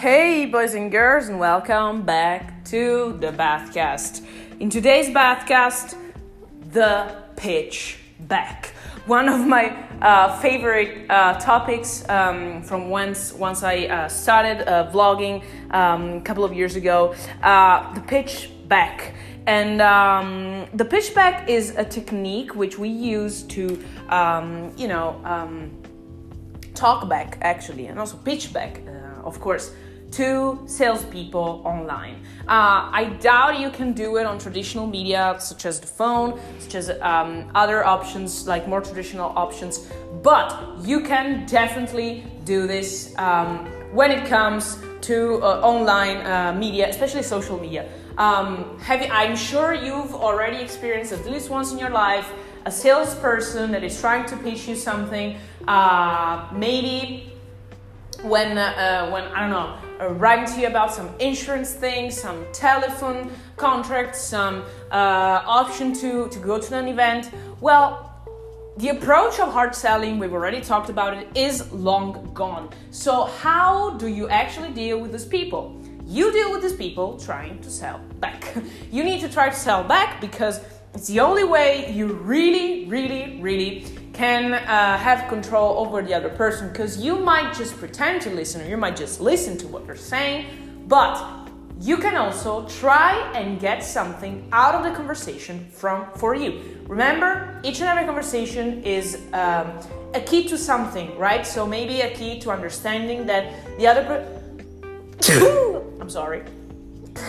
Hey, boys and girls, and welcome back to the Bathcast. In today's Bathcast, the pitch back. One of my uh, favorite uh, topics um, from once once I uh, started uh, vlogging um, a couple of years ago. Uh, the pitch back. And um, the pitch back is a technique which we use to, um, you know, um, talk back actually, and also pitch back, uh, of course to salespeople online. Uh, I doubt you can do it on traditional media such as the phone, such as um, other options like more traditional options, but you can definitely do this um, when it comes to uh, online uh, media, especially social media. Um, have, I'm sure you've already experienced at least once in your life a salesperson that is trying to pitch you something, uh, maybe when uh, when I don't know writing to you about some insurance things, some telephone contracts, some uh, option to, to go to an event. Well, the approach of hard selling, we've already talked about it, is long gone. So, how do you actually deal with these people? You deal with these people trying to sell back. you need to try to sell back because it's the only way you really, really, really can uh, have control over the other person because you might just pretend to listen or you might just listen to what they're saying, but you can also try and get something out of the conversation from for you. Remember, each and every conversation is um, a key to something, right? So maybe a key to understanding that the other per- I'm sorry.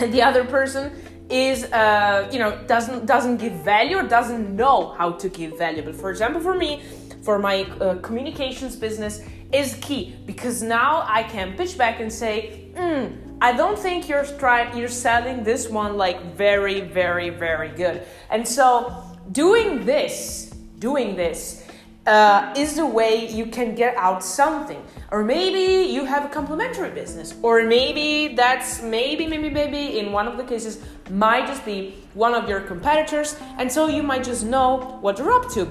the other person is uh, you know doesn't doesn't give value or doesn't know how to give value but for example for me for my uh, communications business is key because now i can pitch back and say mm, i don't think you're trying you're selling this one like very very very good. And so doing this doing this uh, is the way you can get out something. Or maybe you have a complementary business, or maybe that's maybe, maybe, maybe in one of the cases might just be one of your competitors, and so you might just know what they're up to.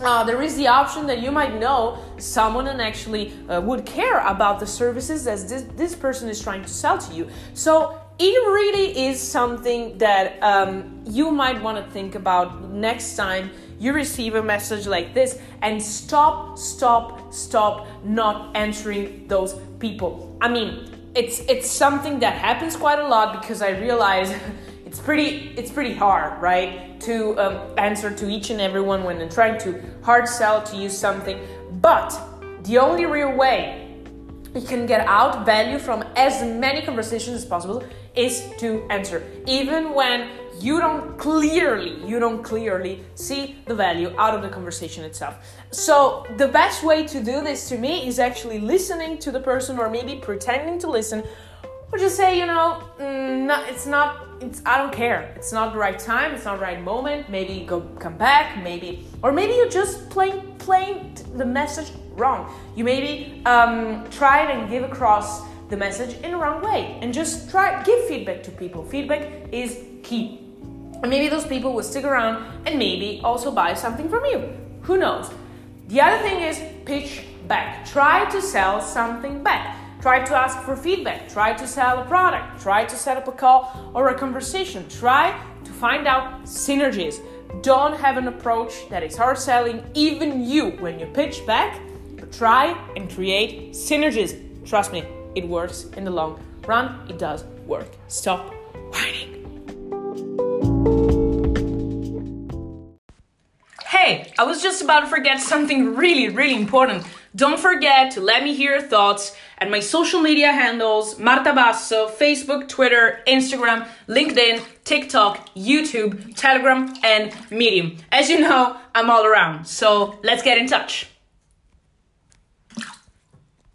Uh, there is the option that you might know someone and actually uh, would care about the services that this, this person is trying to sell to you. So it really is something that um, you might want to think about next time you receive a message like this and stop stop stop not answering those people. I mean it's it's something that happens quite a lot because i realize it's pretty it's pretty hard right to um, answer to each and everyone when they're trying to hard sell to you something. But the only real way you can get out value from as many conversations as possible is to answer. Even when you don't clearly you don't clearly see the value out of the conversation itself. So the best way to do this to me is actually listening to the person or maybe pretending to listen or just say you know mm, it's not it's i don't care. It's not the right time it's not the right moment. Maybe go come back maybe or maybe you just plain plain the message wrong. You maybe um, try and give across the message in the wrong way and just try give feedback to people. Feedback is key. And maybe those people will stick around and maybe also buy something from you. Who knows? The other thing is pitch back. Try to sell something back try to ask for feedback try to sell a product try to set up a call or a conversation try to find out synergies don't have an approach that is hard selling even you when you pitch back but try and create synergies trust me it works in the long run. It does work. Stop whining. I was just about to forget something really, really important. Don't forget to let me hear your thoughts at my social media handles Marta Basso, Facebook, Twitter, Instagram, LinkedIn, TikTok, YouTube, Telegram, and Medium. As you know, I'm all around, so let's get in touch.